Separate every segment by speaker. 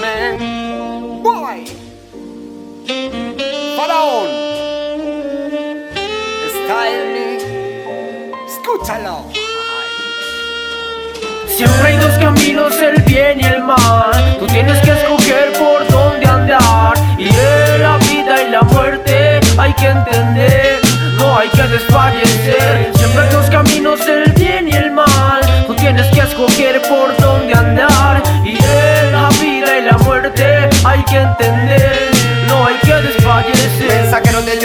Speaker 1: Boy. Faraón. Escúchalo.
Speaker 2: Siempre hay dos caminos, el bien y el mal. Tú tienes que escoger por dónde andar. Y de la vida y la muerte hay que entender. No hay que desfallecer. Siempre hay dos caminos, el bien y el mal. Tú tienes que escoger por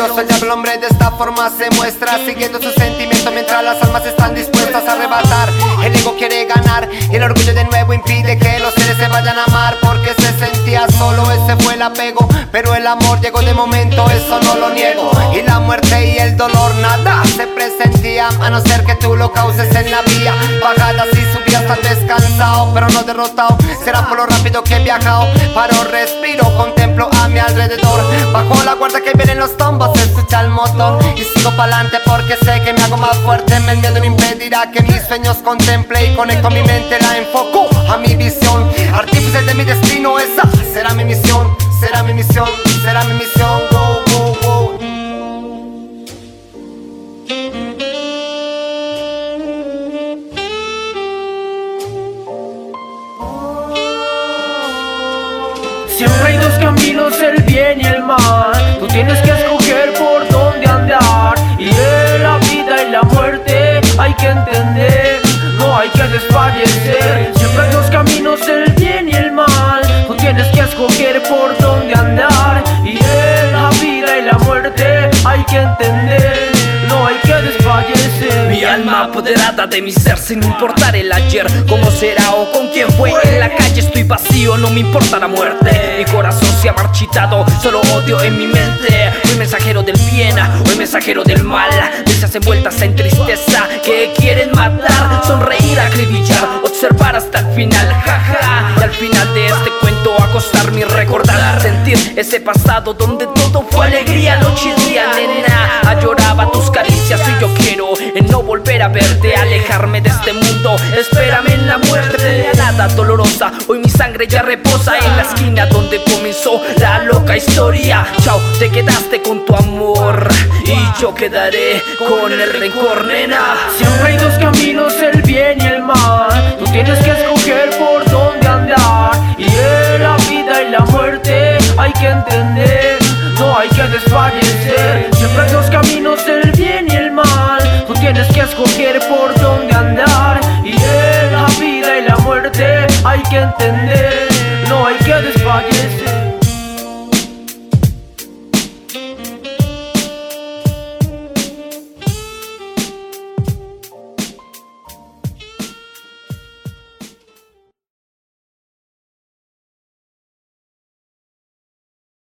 Speaker 1: Dios, el hombre de esta forma se muestra Siguiendo sus sentimientos mientras las almas están dispuestas a arrebatar. El ego quiere ganar y el orgullo de nuevo impide que los seres se vayan a amar Porque se sentía solo, ese fue el apego. Pero el amor llegó de momento, eso no lo niego. Y la muerte y el dolor nada se presentían A no ser que tú lo causes en la vía. Bajadas y subidas tan descansado pero no derrotado. Será por lo rápido que he viajado Paro, respiro, contemplo a mi alrededor. Bajo la guardia que vienen los Y sigo pa'lante porque sé que me hago más fuerte. El miedo no impedirá que mis sueños contemple Y conecto mi mente, la enfoco a mi visión. Artífice de mi destino, esa será mi misión Será mi misión, será mi misión. Go, go, go.
Speaker 2: Siempre hay dos caminos, el bien y el mal. No hay que desfallecer. Siempre hay dos caminos, el bien y el mal. Tú tienes que escoger por dónde andar. Y de la vida y la muerte hay que entender, no hay que desfallecer.
Speaker 3: Mi alma apoderada de mi ser sin importar el ayer Cómo será o con quién fue En la calle estoy vacío, no me importa la muerte Mi corazón se ha marchitado, solo odio en mi mente Hoy mensajero del bien, hoy mensajero del mal Esas envueltas en tristeza que quieren matar Sonreír, acribillar, observar hasta el final Jaja, y al final de este cuento acostarme y recordar Sentir ese pasado donde todo fue alegría Noche y día, nena, lloraba tus caricias y yo quiero en no volver a verte, alejarme de este mundo. Espérame en la muerte, nada dolorosa. Hoy mi sangre ya reposa en la esquina donde comenzó la loca historia. Chao, te quedaste con tu amor y yo quedaré con el rencor, nena.
Speaker 2: Siempre hay dos caminos, el bien y el mal. Tú tienes que escoger por dónde andar. Y de la vida y la muerte hay que entender, no hay que desfallecer. Siempre hay dos caminos, el entender, no hay que desfallecer.